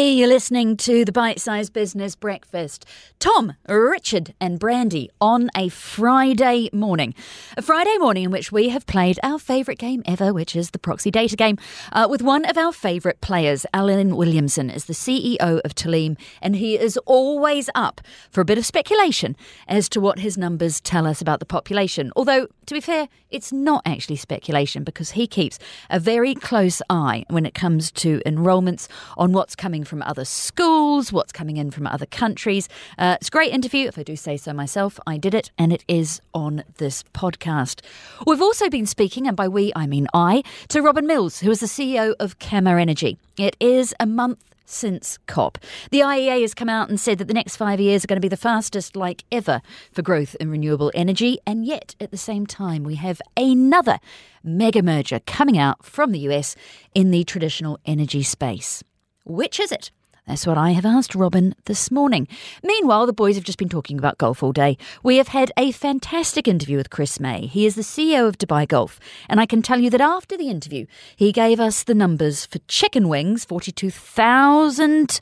Hey, you're listening to the Bite Size Business Breakfast. Tom, Richard, and Brandy on a Friday morning. A Friday morning in which we have played our favourite game ever, which is the proxy data game, uh, with one of our favourite players. Alan Williamson is the CEO of Taaleem, and he is always up for a bit of speculation as to what his numbers tell us about the population. Although, to be fair, it's not actually speculation because he keeps a very close eye when it comes to enrolments on what's coming from other schools, what's coming in from other countries. Uh, it's a great interview, if I do say so myself. I did it, and it is on this podcast. We've also been speaking, and by we I mean I, to Robin Mills, who is the CEO of Qamar Energy. It is a month since COP. The IEA has come out and said that the next five years are going to be the fastest like ever for growth in renewable energy, and yet at the same time, we have another mega merger coming out from the US in the traditional energy space. Which is it? That's what I have asked Robin this morning. Meanwhile, the boys have just been talking about golf all day. We have had a fantastic interview with Chris May. He is the CEO of Dubai Golf. And I can tell you that after the interview, he gave us the numbers for chicken wings 42,000.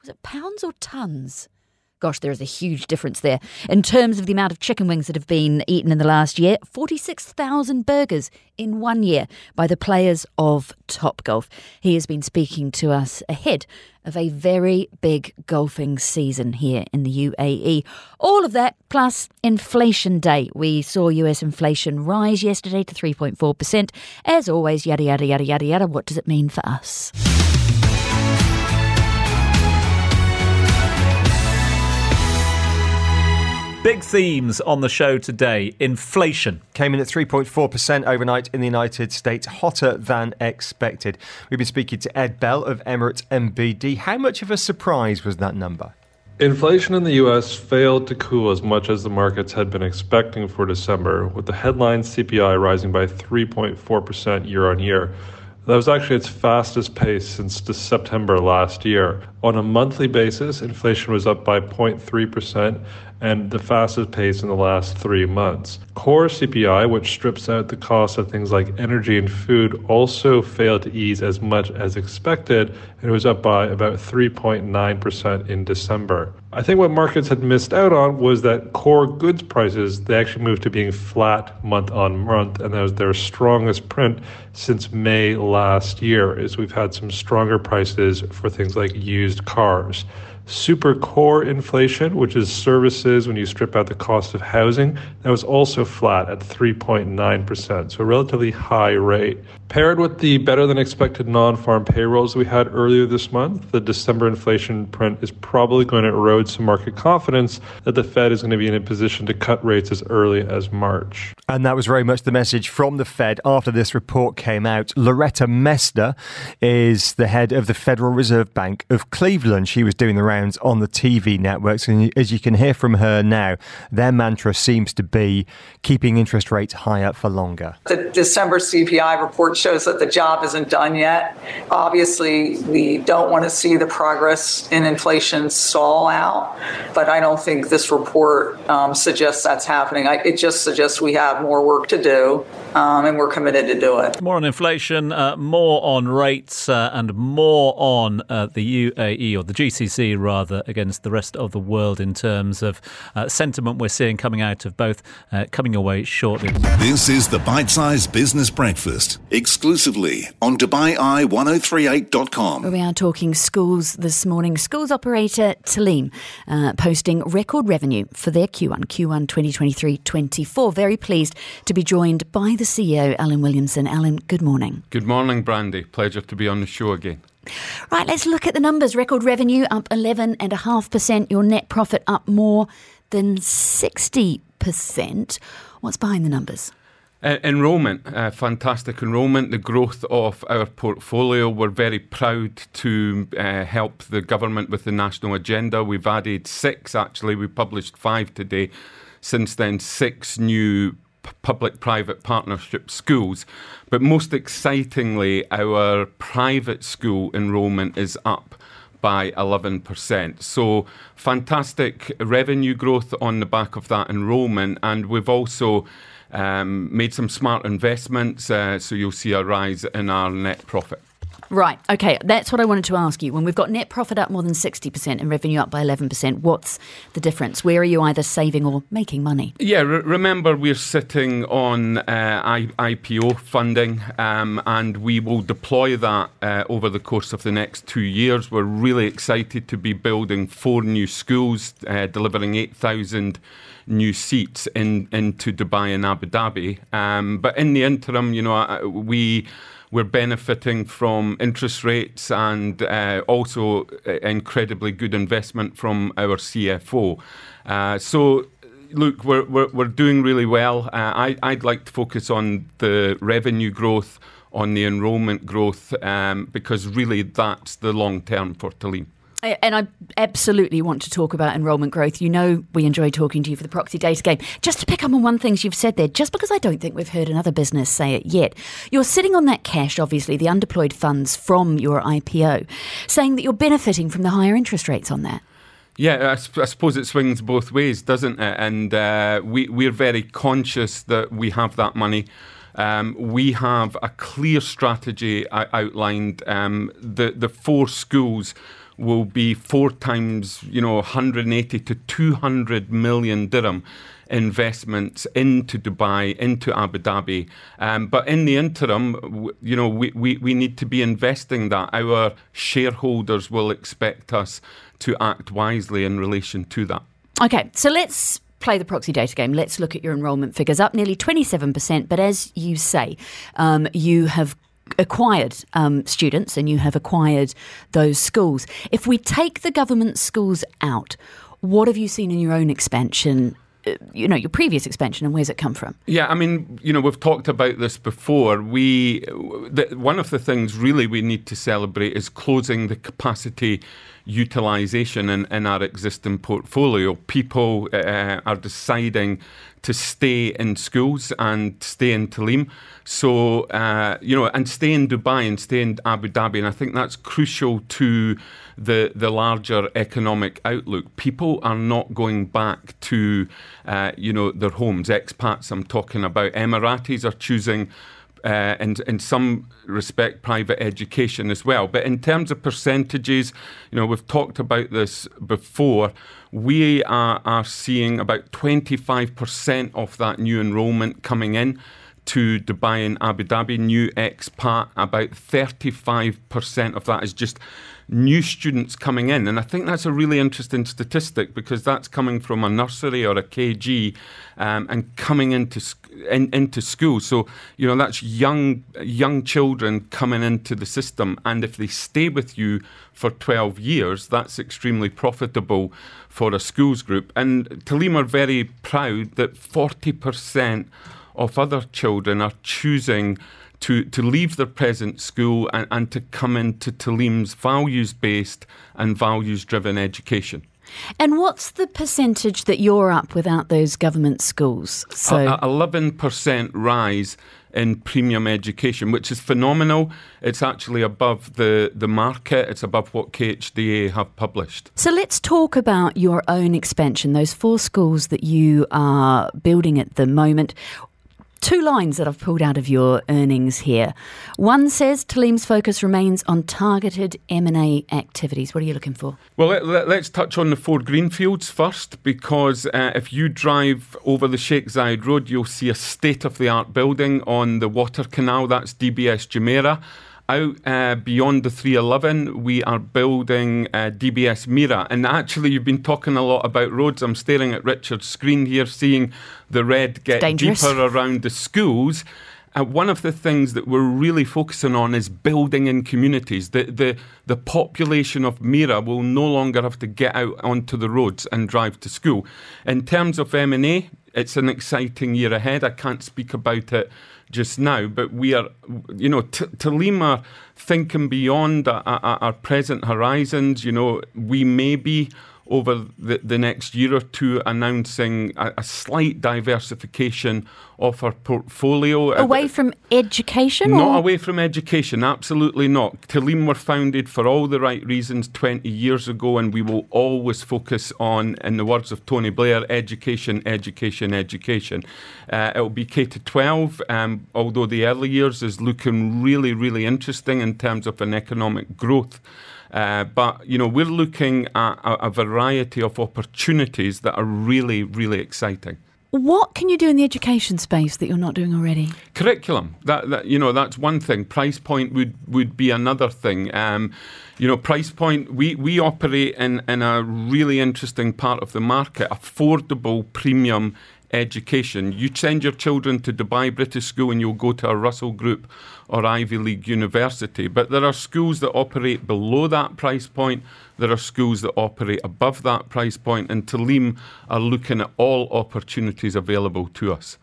Was it pounds or tons? Gosh, there is a huge difference there. In terms of the amount of chicken wings that have been eaten in the last year, 46,000 burgers in one year by the players of Top Golf. He has been speaking to us ahead of a very big golfing season here in the UAE. All of that plus inflation day. We saw US inflation rise yesterday to 3.4%. As always, yada, yada, yada, yada, yada. What does it mean for us? Big themes on the show today. Inflation. Came in at 3.4% overnight in the United States, hotter than expected. We've been speaking to Ed Bell of Emirates NBD. How much of a surprise was that number? Inflation in the US failed to cool as much as the markets had been expecting for December, with the headline CPI rising by 3.4% year on year. That was actually its fastest pace since September last year. On a monthly basis, inflation was up by 0.3%, and the fastest pace in the last three months. Core CPI, which strips out the cost of things like energy and food, also failed to ease as much as expected, and it was up by about 3.9% in December. I think what markets had missed out on was that core goods prices, they actually moved to being flat month on month, and that was their strongest print since May last year, as we've had some stronger prices for things like used cars super core inflation, which is services when you strip out the cost of housing, that was also flat at 3.9%, so a relatively high rate. Paired with the better than expected non farm payrolls we had earlier this month, the December inflation print is probably going to erode some market confidence that the Fed is going to be in a position to cut rates as early as March. And that was very much the message from the Fed after this report came out. Loretta Mester is the head of the Federal Reserve Bank of Cleveland. She was doing the rounds on the TV networks. And as you can hear from her now, their mantra seems to be keeping interest rates higher for longer. The December CPI report shows that the job isn't done yet. Obviously, we don't want to see the progress in inflation stall out, but I don't think this report um, suggests that's happening. I, it just suggests we have more work to do, um, and we're committed to do it. More on inflation, uh, more on rates, uh, and more on uh, the UAE or the GCC rather against the rest of the world in terms of uh, sentiment we're seeing coming out of both uh, coming away shortly. This is the Bite Size Business Breakfast exclusively on DubaiEye1038.com. We are talking schools this morning. Schools operator Taaleem uh, posting record revenue for their Q1, Q1 2023-24. Very pleased to be joined by the CEO, Alan Williamson. Alan, good morning. Good morning, Brandy. Pleasure to be on the show again. Right, let's look at the numbers. Record revenue up 11.5%, your net profit up more than 60%. What's behind the numbers? Enrolment, uh, fantastic enrolment, the growth of our portfolio. We're very proud to uh, help the government with the national agenda. We've added six, actually, we published five today. Since then, six new public private partnership schools. But most excitingly, our private school enrolment is up by 11%. So, fantastic revenue growth on the back of that enrolment. And we've also um, made some smart investments, uh, so you'll see a rise in our net profit. Right. Okay. That's what I wanted to ask you. When we've got net profit up more than 60% and revenue up by 11%, what's the difference? Where are you either saving or making money? Yeah, re- remember we're sitting on uh, I- IPO funding um, and we will deploy that uh, over the course of the next two years. We're really excited to be building four new schools, uh, delivering 8,000 new seats in into Dubai and Abu Dhabi. Um, but in the interim, you know, we we're benefiting from interest rates and uh, also uh, incredibly good investment from our CFO. Uh, so look, we're, we're, we're, doing really well. Uh, I, I'd like to focus on the revenue growth, on the enrolment growth, um, because really that's the long term for Taaleem. And I absolutely want to talk about enrolment growth. You know, we enjoy talking to you for the proxy data game. Just to pick up on one thing you've said there, just because I don't think we've heard another business say it yet, you're sitting on that cash, obviously, the undeployed funds from your IPO, saying that you're benefiting from the higher interest rates on that. Yeah, I, I, suppose it swings both ways, doesn't it? And uh, we, we're very conscious that we have that money. Um, we have a clear strategy outlined. Um, the the four schools will be four times, you know, 180 to 200 million dirham investments into Dubai, into Abu Dhabi. Um, but in the interim, you know, we, we, we need to be investing that. Our shareholders will expect us to act wisely in relation to that. Okay, so let's play the proxy data game. Let's look at your enrolment figures up nearly 27%. But as you say, um, you have acquired um, students and you have acquired those schools. If we take the government schools out, what have you seen in your own expansion uh, you know your previous expansion and where's it come from yeah i mean you know we've talked about this before we the, one of the things really we need to celebrate is closing the capacity utilization in, in our existing portfolio people uh, are deciding to stay in schools and stay in Taaleem. So, uh, you know, and stay in Dubai and stay in Abu Dhabi. And I think that's crucial to the, the larger economic outlook. People are not going back to, uh, you know, their homes. Expats, I'm talking about. Emiratis are choosing uh, and in some respect private education as well. But in terms of percentages, you know, we've talked about this before. We are, are seeing about 25% of that new enrolment coming in to Dubai and Abu Dhabi, new expat. About 35% of that is just new students coming in. And I think that's a really interesting statistic because that's coming from a nursery or a KG um, and coming into in, into school. So you know that's young young children coming into the system, and if they stay with you for 12 years, that's extremely profitable for a schools group. And Taaleem are very proud that 40% of other children are choosing to, to leave their present school and, and to come into Taaleem's values based and values driven education. And what's the percentage that you're up without those government schools? So, eleven percent rise in premium education, which is phenomenal. It's actually above the, the market, it's above what KHDA have published. So let's talk about your own expansion, those four schools that you are building at the moment two lines that I've pulled out of your earnings here. One says Taaleem's focus remains on targeted M&A activities. What are you looking for? Well, let, us touch on the four greenfields first, because uh, if you drive over the Sheikh Zayed Road, you'll see a state-of-the-art building on the water canal. That's DBS Jumeirah. Out uh, beyond the 311, we are building uh, DBS Mira. And actually, you've been talking a lot about roads. I'm staring at Richard's screen here, seeing the red get deeper around the schools. Uh, one of the things that we're really focusing on is building in communities. The, the, the population of Mira will no longer have to get out onto the roads and drive to school. In terms of M&A, it's an exciting year ahead. I can't speak about it just now, but we are, you know, t- Taaleem thinking beyond our, our, our present horizons. You know, we may be over the, the next year or two, announcing a, a slight diversification of our portfolio. Away from education? Not or? away from education, absolutely not. Taaleem were founded for all the right reasons 20 years ago, and we will always focus on, in the words of Tony Blair, education, education, education. Uh, it will be K to 12, um, although the early years is looking really, really interesting in terms of an economic growth. Uh, but you know, we're looking at a, a variety of opportunities that are really, really exciting. What can you do in the education space that you're not doing already? Curriculum. That, that you know, that's one thing. Price point would would be another thing. Um, you know, price point. We we operate in in a really interesting part of the market, affordable premium education. You send your children to Dubai British School and you'll go to a Russell Group or Ivy League university. But there are schools that operate below that price point. There are schools that operate above that price point, and Taaleem are looking at all opportunities available to us.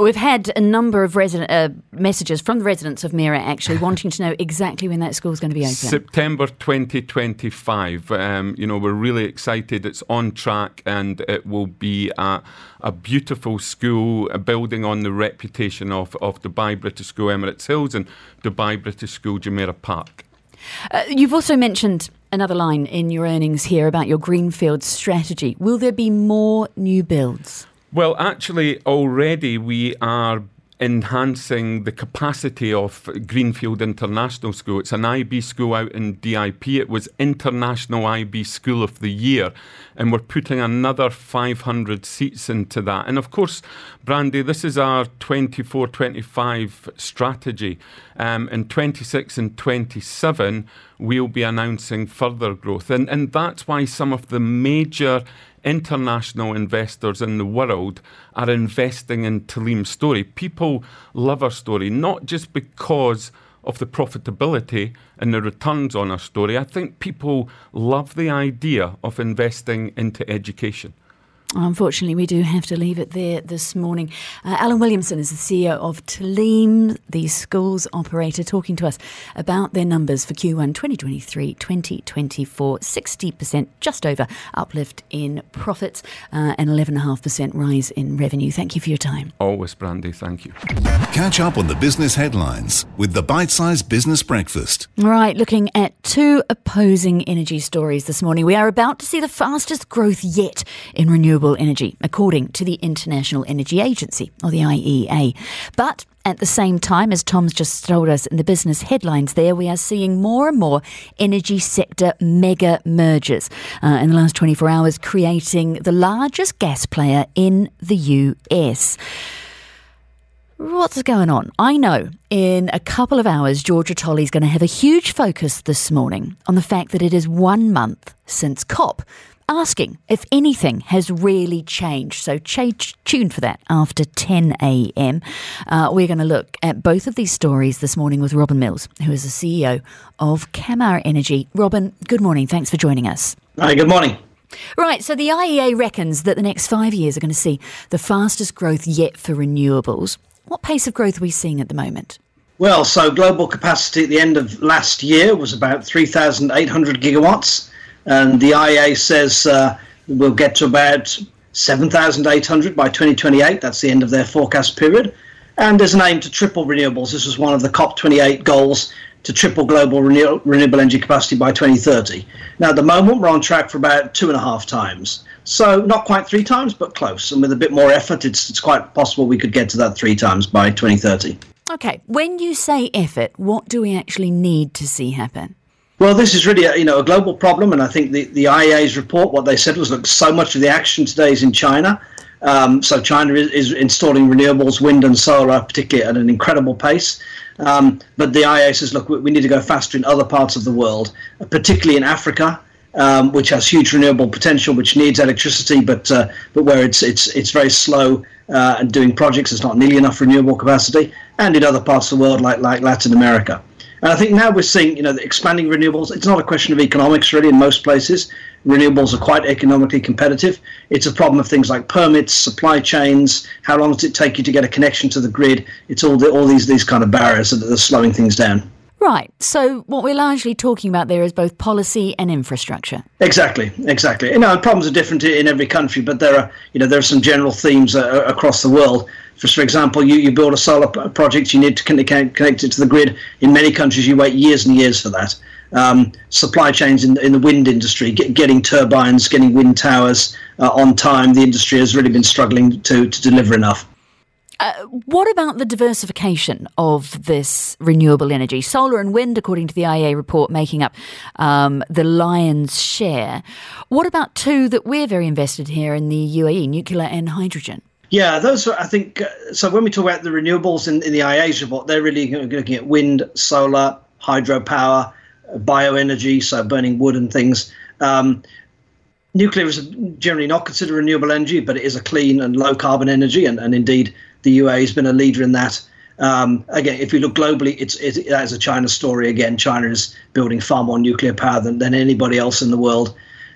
We've had a number of resident, uh, messages from the residents of Mira actually wanting to know exactly when that school is going to be open. September 2025. Um, you know, we're really excited. It's on track and it will be a, a beautiful school, uh, building on the reputation of, of Dubai British School Emirates Hills and Dubai British School Jumeirah Park. Uh, you've also mentioned another line in your earnings here about your greenfield strategy. Will there be more new builds? Well, actually, already we are enhancing the capacity of Greenfield International School. It's an IB school out in DIP. It was International IB School of the Year, and we're putting another 500 seats into that. And of course, Brandy, this is our 24 25 strategy. Um, in 26 and 27, we'll be announcing further growth. And, and that's why some of the major international investors in the world are investing in Taaleem's story. People love our story, not just because of the profitability and the returns on our story. I think people love the idea of investing into education. Unfortunately, we do have to leave it there this morning. Uh, Alan Williamson is the CEO of Taaleem, the schools operator, talking to us about their numbers for Q1 2023 2024. 60% just over uplift in profits, uh, and 11.5% rise in revenue. Thank you for your time. Always, Brandy. Thank you. Catch up on the business headlines with the bite sized Business Breakfast. All right, looking at two opposing energy stories this morning. We are about to see the fastest growth yet in renewable renewable energy, according to the International Energy Agency, or the IEA. But at the same time, as Tom's just told us in the business headlines there, we are seeing more and more energy sector mega mergers uh, in the last 24 hours, creating the largest gas player in the US. What's going on? I know in a couple of hours, Georgia Tolley is going to have a huge focus this morning on the fact that it is one month since COP, asking if anything has really changed. So ch- tune for that after 10 a.m. Uh, we're going to look at both of these stories this morning with Robin Mills, who is the CEO of Qamar Energy. Robin, good morning. Thanks for joining us. Hi, good morning. Right, so the IEA reckons that the next five years are going to see the fastest growth yet for renewables. What pace of growth are we seeing at the moment? Well, so global capacity at the end of last year was about 3,800 gigawatts and the IEA says uh, we'll get to about 7,800 by 2028. That's the end of their forecast period. And there's an aim to triple renewables. This was one of the COP28 goals to triple global renew- renewable energy capacity by 2030. Now, at the moment, we're on track for about two and a half times. So, not quite three times, but close. And with a bit more effort, it's, it's quite possible we could get to that three times by 2030. Okay, when you say effort, what do we actually need to see happen? Well, this is really a, you know a global problem, and I think the, the IEA's report, what they said was, look, so much of the action today is in China. Um, so China is, is, installing renewables, wind and solar, particularly at an incredible pace. Um, but the IEA says, look, we, need to go faster in other parts of the world, particularly in Africa, um, which has huge renewable potential, which needs electricity, but uh, but where it's it's it's very slow uh, and doing projects, it's not nearly enough renewable capacity, and in other parts of the world like like Latin America. And I think now we're seeing, you know, expanding renewables. It's not a question of economics, really. In most places, renewables are quite economically competitive. It's a problem of things like permits, supply chains. How long does it take you to get a connection to the grid? It's all the, all these these kind of barriers that are slowing things down. Right. So what we're largely talking about there is both policy and infrastructure. Exactly, exactly. You know, problems are different in every country, but there are, you know, there are some general themes uh, across the world. For, for example, you, you build a solar project, you need to connect, connect it to the grid. In many countries, you wait years and years for that. Um, supply chains in, in the wind industry, get, getting turbines, getting wind towers uh, on time. The industry has really been struggling to, to deliver enough. Uh, what about the diversification of this renewable energy? Solar and wind, according to the IEA report, making up um, the lion's share. What about two that we're very invested here in the UAE, nuclear and hydrogen? Yeah, those are, I think, uh, so when we talk about the renewables in, in the IEA's report, they're really looking at wind, solar, hydropower, bioenergy, so burning wood and things. Um, nuclear is generally not considered renewable energy, but it is a clean and low carbon energy, and, and indeed the UAE has been a leader in that. Um, again, if you look globally, it's it, that is a China story. Again, China is building far more nuclear power than, than anybody else in the world.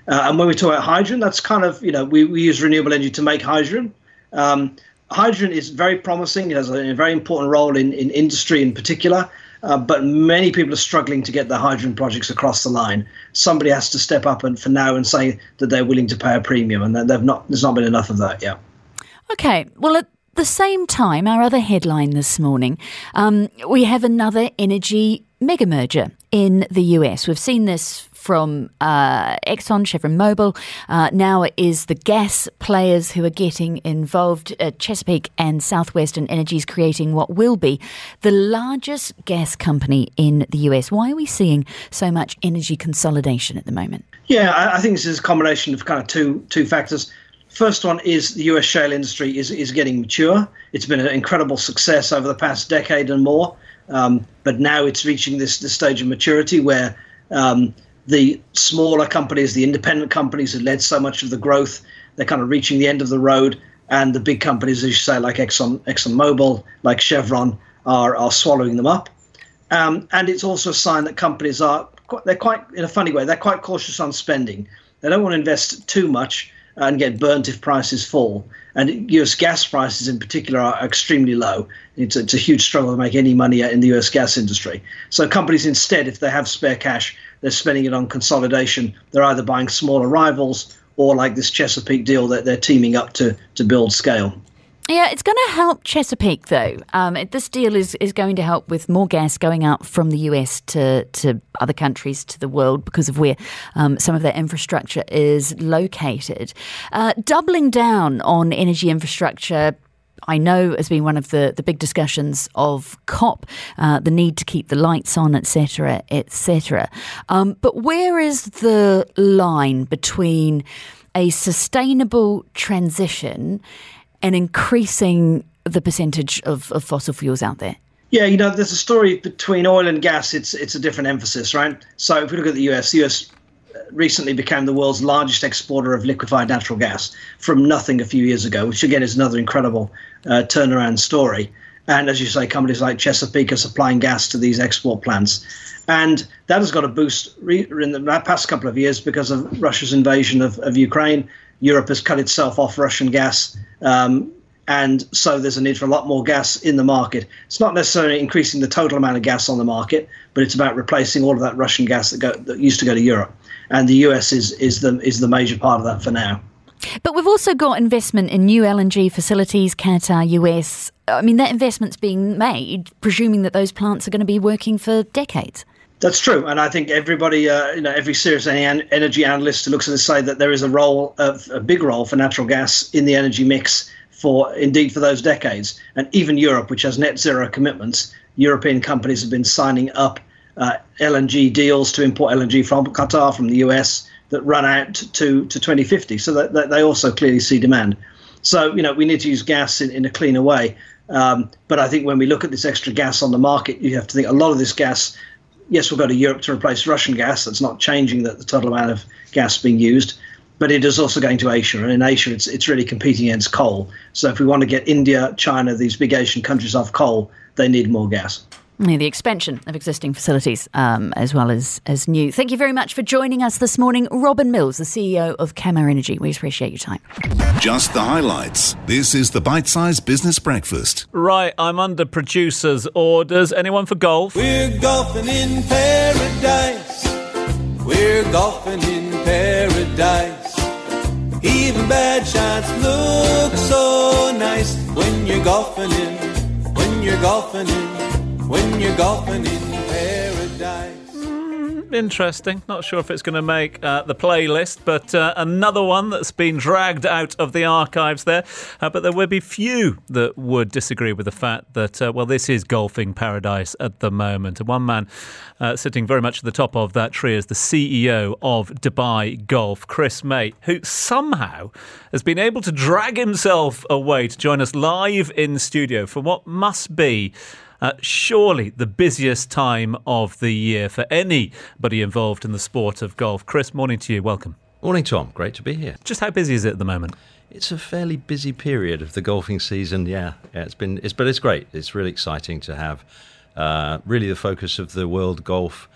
Uh, and when we talk about hydrogen, that's kind of you know we, we use renewable energy to make hydrogen. Um, hydrogen is very promising. It has a, a very important role in, in industry in particular. Uh, but many people are struggling to get their hydrogen projects across the line. Somebody has to step up and for now and say that they're willing to pay a premium, and they've not. There's not been enough of that yet. Okay. Well, at the same time, our other headline this morning, um, we have another energy mega merger in the US. We've seen this from uh, Exxon, Chevron Mobil. Uh, now it is the gas players who are getting involved. Uh, Chesapeake and Southwestern Energies creating what will be the largest gas company in the US. Why are we seeing so much energy consolidation at the moment? Yeah, I, I think this is a combination of kind of two two factors. First one is the US shale industry is, is getting mature. It's been an incredible success over the past decade and more. Um, but now it's reaching this, this stage of maturity where um, the smaller companies, the independent companies that led so much of the growth, they're kind of reaching the end of the road. And the big companies, as you say, like Exxon, ExxonMobil, like Chevron, are, are swallowing them up. Um, and it's also a sign that companies are, they're quite, in a funny way, they're quite cautious on spending. They don't want to invest too much and get burnt if prices fall. And US gas prices in particular are extremely low. It's, it's a huge struggle to make any money in the US gas industry. So companies instead, if they have spare cash, they're spending it on consolidation. They're either buying smaller rivals or like this Chesapeake deal that they're teaming up to to build scale. Yeah, it's going to help Chesapeake though. Um, this deal is, is going to help with more gas going out from the US to, to other countries, to the world, because of where um, some of their infrastructure is located. Uh, doubling down on energy infrastructure I know has been one of the, the big discussions of COP, uh, the need to keep the lights on, etc., etc. Um, but where is the line between a sustainable transition and increasing the percentage of, of fossil fuels out there? Yeah, you know, there's a story between oil and gas. It's it's a different emphasis, right? So if we look at the US, the US recently became the world's largest exporter of liquefied natural gas from nothing a few years ago, which again is another incredible uh, turnaround story. And as you say, companies like Chesapeake are supplying gas to these export plants. And that has got a boost re- in the past couple of years because of Russia's invasion of, of Ukraine. Europe has cut itself off Russian gas. Um, and so there's a need for a lot more gas in the market. It's not necessarily increasing the total amount of gas on the market, but it's about replacing all of that Russian gas that, go, that used to go to Europe. And the US is, is, the, is the major part of that for now. But we've also got investment in new LNG facilities, Qatar, US. I mean, that investment's being made, presuming that those plants are going to be working for decades. That's true, and I think everybody, uh, you know, every serious energy analyst looks at this say that there is a role, of, a big role for natural gas in the energy mix for indeed for those decades. And even Europe, which has net zero commitments, European companies have been signing up uh, LNG deals to import LNG from Qatar, from the US, that run out to to 2050. So that, that they also clearly see demand. So you know, we need to use gas in, in a cleaner way. Um, but I think when we look at this extra gas on the market, you have to think a lot of this gas yes, we'll go to Europe to replace Russian gas. That's not changing the, the total amount of gas being used, but it is also going to Asia. And in Asia, it's, it's really competing against coal. So if we want to get India, China, these big Asian countries off coal, they need more gas. The expansion of existing facilities um, as well as, as new. Thank you very much for joining us this morning. Robin Mills, the CEO of Qamar Energy. We appreciate your time. Just the highlights. This is the Bite sized Business Breakfast. Right, I'm under producer's orders. Anyone for golf? We're golfing in paradise. We're golfing in paradise. Even bad shots look so nice when you're golfing in, when you're golfing in, when you're golfing in paradise. Interesting. Not sure if it's going to make uh, the playlist, but uh, another one that's been dragged out of the archives there. Uh, but there will be few that would disagree with the fact that, uh, well, this is golfing paradise at the moment. And one man uh, sitting very much at the top of that tree is the CEO of Dubai Golf, Chris May, who somehow has been able to drag himself away to join us live in studio for what must be. Uh, surely the busiest time of the year for anybody involved in the sport of golf. Chris, morning to you. Welcome. Morning, Tom. Great to be here. Just how busy is it at the moment? It's a fairly busy period of the golfing season. Yeah, yeah. It's been, it's, but it's great. It's really exciting to have uh, really the focus of the world golf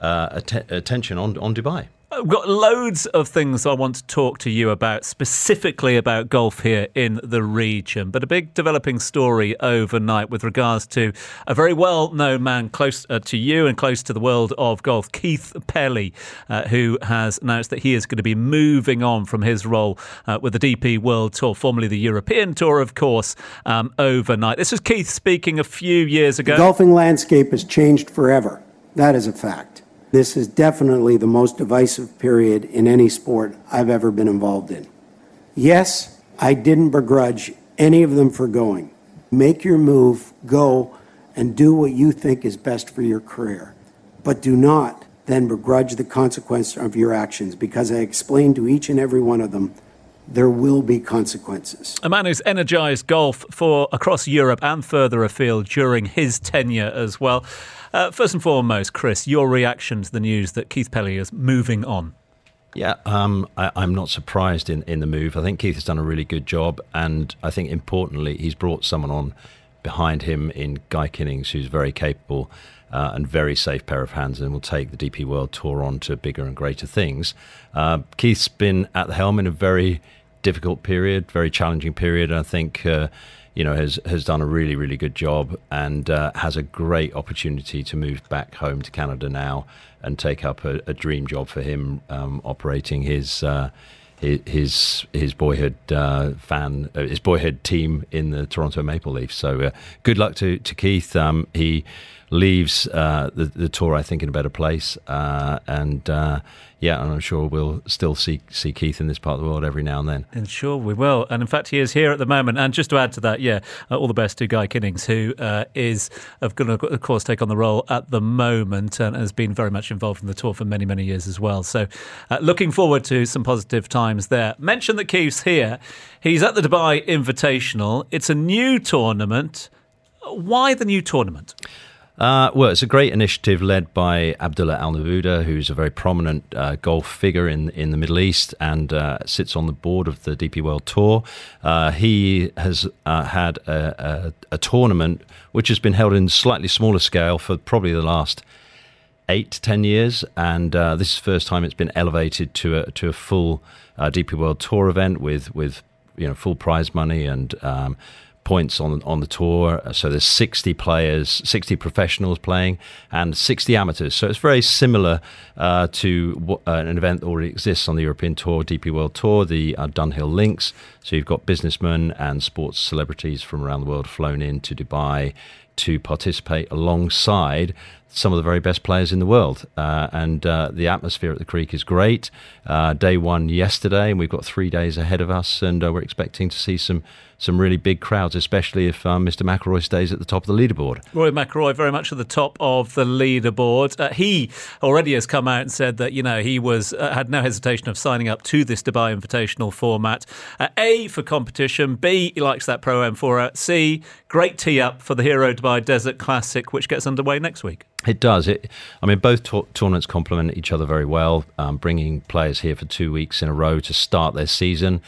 uh, att- attention on on Dubai. I've got loads of things I want to talk to you about, specifically about golf here in the region. But a big developing story overnight with regards to a very well known man close uh, to you and close to the world of golf, Keith Pelley, uh, who has announced that he is going to be moving on from his role uh, with the DP World Tour, formerly the European Tour, of course, um, overnight. This was Keith speaking a few years ago. The golfing landscape has changed forever. That is a fact. This is definitely the most divisive period in any sport I've ever been involved in. Yes, I didn't begrudge any of them for going. Make your move, go, and do what you think is best for your career. But do not then begrudge the consequence of your actions because I explained to each and every one of them there will be consequences. A man who's energised golf for across Europe and further afield during his tenure as well. Uh, first and foremost, Chris, your reaction to the news that Keith Pelley is moving on. Yeah, um, I, am not surprised in, in the move. I think Keith has done a really good job, and I think importantly, he's brought someone on behind him in Guy Kinnings, who's very capable uh, and very safe pair of hands, and will take the DP World Tour on to bigger and greater things. Uh, Keith's been at the helm in a very difficult period, very challenging period. And I think. Uh, you know, has has done a really really good job and uh, has a great opportunity to move back home to Canada now and take up a, a dream job for him, um, operating his. Uh, his his boyhood uh, fan, uh, his boyhood team in the Toronto Maple Leafs. So uh, good luck to to Keith. Um, he leaves uh, the the tour, I think, in a better place, uh, and yeah, and I'm sure we'll still see see Keith in this part of the world every now and then. And sure we will. And in fact, he is here at the moment. And just to add to that, yeah, uh, all the best to Guy Kinnings, who uh, is going to, of course, take on the role at the moment and has been very much involved in the tour for many, many years as well. So, uh, looking forward to some positive times there. Mention that Keith's here. He's at the Dubai Invitational. It's a new tournament. Why the new tournament? Uh, well, it's a great initiative led by Abdullah Al Naboodah, who's a very prominent uh, golf figure in in the Middle East and uh, sits on the board of the DP World Tour. Uh, he has uh, had a, a, a, tournament which has been held in slightly smaller scale for probably the last eight to ten years, and uh, this is the first time it's been elevated to a to a full DP World Tour event with with you know full prize money and um, points on on the tour. So there's 60 players, 60 professionals playing, and 60 amateurs. So it's very similar uh, to uh, an event that already exists on the European Tour, DP World Tour, the uh, Dunhill Links. So you've got businessmen and sports celebrities from around the world flown in to Dubai to participate alongside some of the very best players in the world. Uh, and uh, the atmosphere at the Creek is great. Uh, day one yesterday, and we've got three days ahead of us, and uh, we're expecting to see some some really big crowds, especially if um, Mr. McIlroy stays at the top of the leaderboard. Rory McIlroy very much at the top of the leaderboard. Uh, he already has come out and said that you know he was uh, had no hesitation of signing up to this Dubai Invitational format. Uh, a for competition. B he likes that Pro M4. C great tee up for the Hero Dubai Desert Classic, which gets underway next week. It does. It, I mean, both tournaments complement each other very well. Um, bringing players here for two weeks in a row to start their season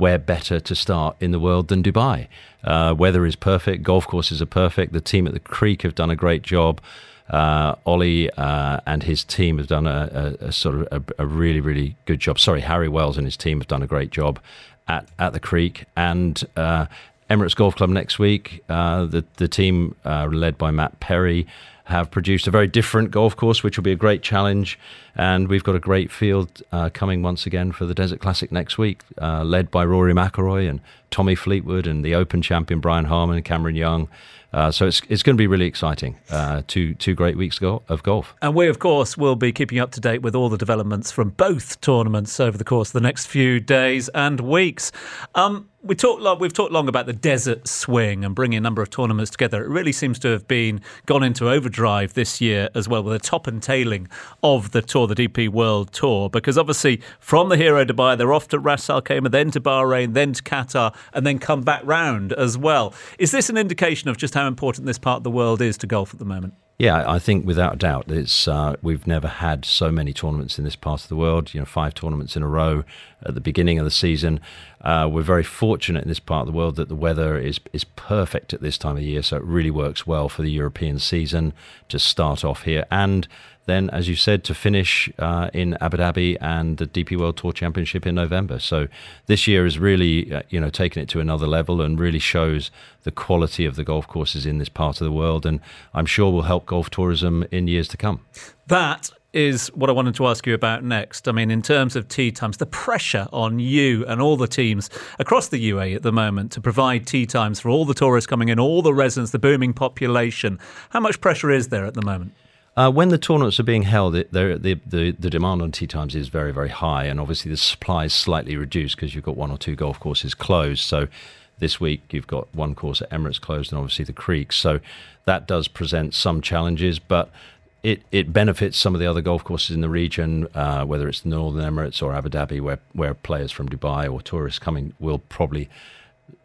where better to start in the world than Dubai? Uh, weather is perfect, golf courses are perfect. The team at the Creek have done a great job. Uh, Ollie uh, and his team have done a, a, a sort of a, a, really, really good job. Sorry, Harry Wells and his team have done a great job at, at the Creek. And uh, Emirates Golf Club next week, uh, the, the team uh, led by Matt Perry have produced a very different golf course, which will be a great challenge. And we've got a great field uh, coming once again for the Desert Classic next week, led by Rory McIlroy and Tommy Fleetwood and the Open champion Brian Harman and Cameron Young. Uh, so it's it's going to be really exciting. Uh, two two great weeks of golf. And we, of course, will be keeping up to date with all the developments from both tournaments over the course of the next few days and weeks. Um, we talked long, we've talked long about the desert swing and bringing a number of tournaments together. It really seems to have been gone into overdrive this year as well with the top and tailing of the tour, the DP World Tour, because obviously from the Hero Dubai they're off to Ras Al Khaimah, then to Bahrain, then to Qatar, and then come back round as well. Is this an indication of just how important this part of the world is to golf at the moment? Yeah, I think without a doubt, it's uh, we've never had so many tournaments in this part of the world. You know, five tournaments in a row at the beginning of the season. Uh, we're very fortunate in this part of the world that the weather is is perfect at this time of year, so it really works well for the European season to start off here and then, as you said, to finish uh, in Abu Dhabi and the DP World Tour Championship in November. So this year is really, uh, you know, taken it to another level and really shows the quality of the golf courses in this part of the world, and I'm sure will help golf tourism in years to come. That is what I wanted to ask you about next. I mean, in terms of tee times, the pressure on you and all the teams across the UAE at the moment to provide tee times for all the tourists coming in, all the residents, the booming population. How much pressure is there at the moment? Uh, when the tournaments are being held, it, the, the, the demand on tee times is very, very high, and obviously the supply is slightly reduced because you've got one or two golf courses closed. So this week you've got one course at Emirates closed, and obviously the Creek. So that does present some challenges, but it, it benefits some of the other golf courses in the region, uh, whether it's the Northern Emirates or Abu Dhabi, where where players from Dubai or tourists coming will probably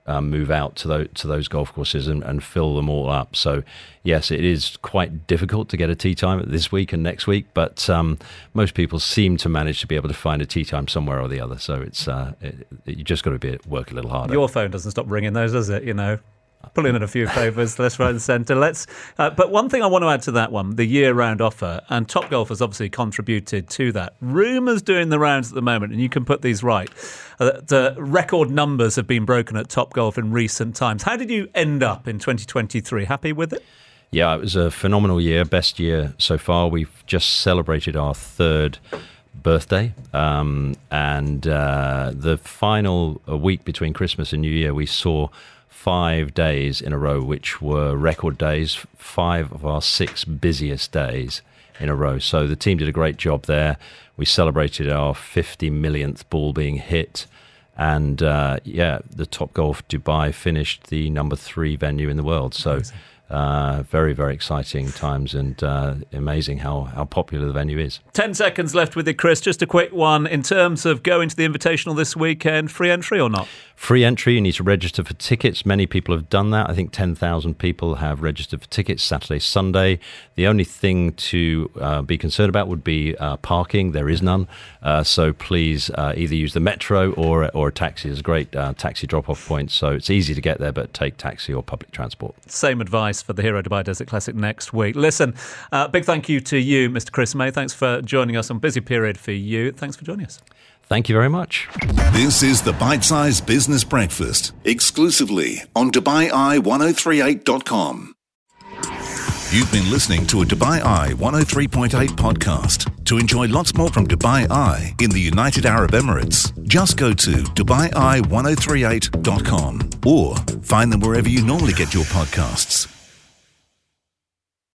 um, move out to those to those golf courses and, and, fill them all up. So yes, it is quite difficult to get a tee time this week and next week, but um, most people seem to manage to be able to find a tee time somewhere or the other. So it's uh, it, you just got to be work a little harder. Your phone doesn't stop ringing those, does it? You know pulling in a few favours, left, right, and centre. Let's. Uh, but one thing I want to add to that one: the year-round offer, and Top Golf has obviously contributed to that. Rumours doing the rounds at the moment, and you can put these right. Uh, the record numbers have been broken at Top Golf in recent times. How did you end up in 2023? Happy with it? Yeah, it was a phenomenal year, best year so far. We've just celebrated our third birthday. Um, and uh, the final week between Christmas and New Year, we saw five days in a row, which were record days, five of our six busiest days in a row. So the team did a great job there. We celebrated our 50 millionth ball being hit. And uh, yeah, the Top Golf Dubai finished the number three venue in the world. So. Amazing uh, very, very exciting times and uh, amazing how, how popular the venue is. 10 seconds left with you, Chris. Just a quick one. In terms of going to the Invitational this weekend, free entry or not? Free entry. You need to register for tickets. Many people have done that. I think 10,000 people have registered for tickets Saturday, Sunday. The only thing to uh, be concerned about would be uh, parking. There is none. Uh, so please uh, either use the metro or, or a taxi. There's a great taxi drop off point. So it's easy to get there, but take taxi or public transport. Same advice for the Hero Dubai Desert Classic next week. Listen, uh, big thank you to you, Mr. Chris May. Thanks for joining us on busy period for you. Thanks for joining us. Thank you very much. This is the Bite Size Business Breakfast, exclusively on DubaiEye1038.com. You've been listening to a Dubai Eye 103.8 podcast. To enjoy lots more from Dubai Eye in the United Arab Emirates, just go to DubaiEye1038.com or find them wherever you normally get your podcasts.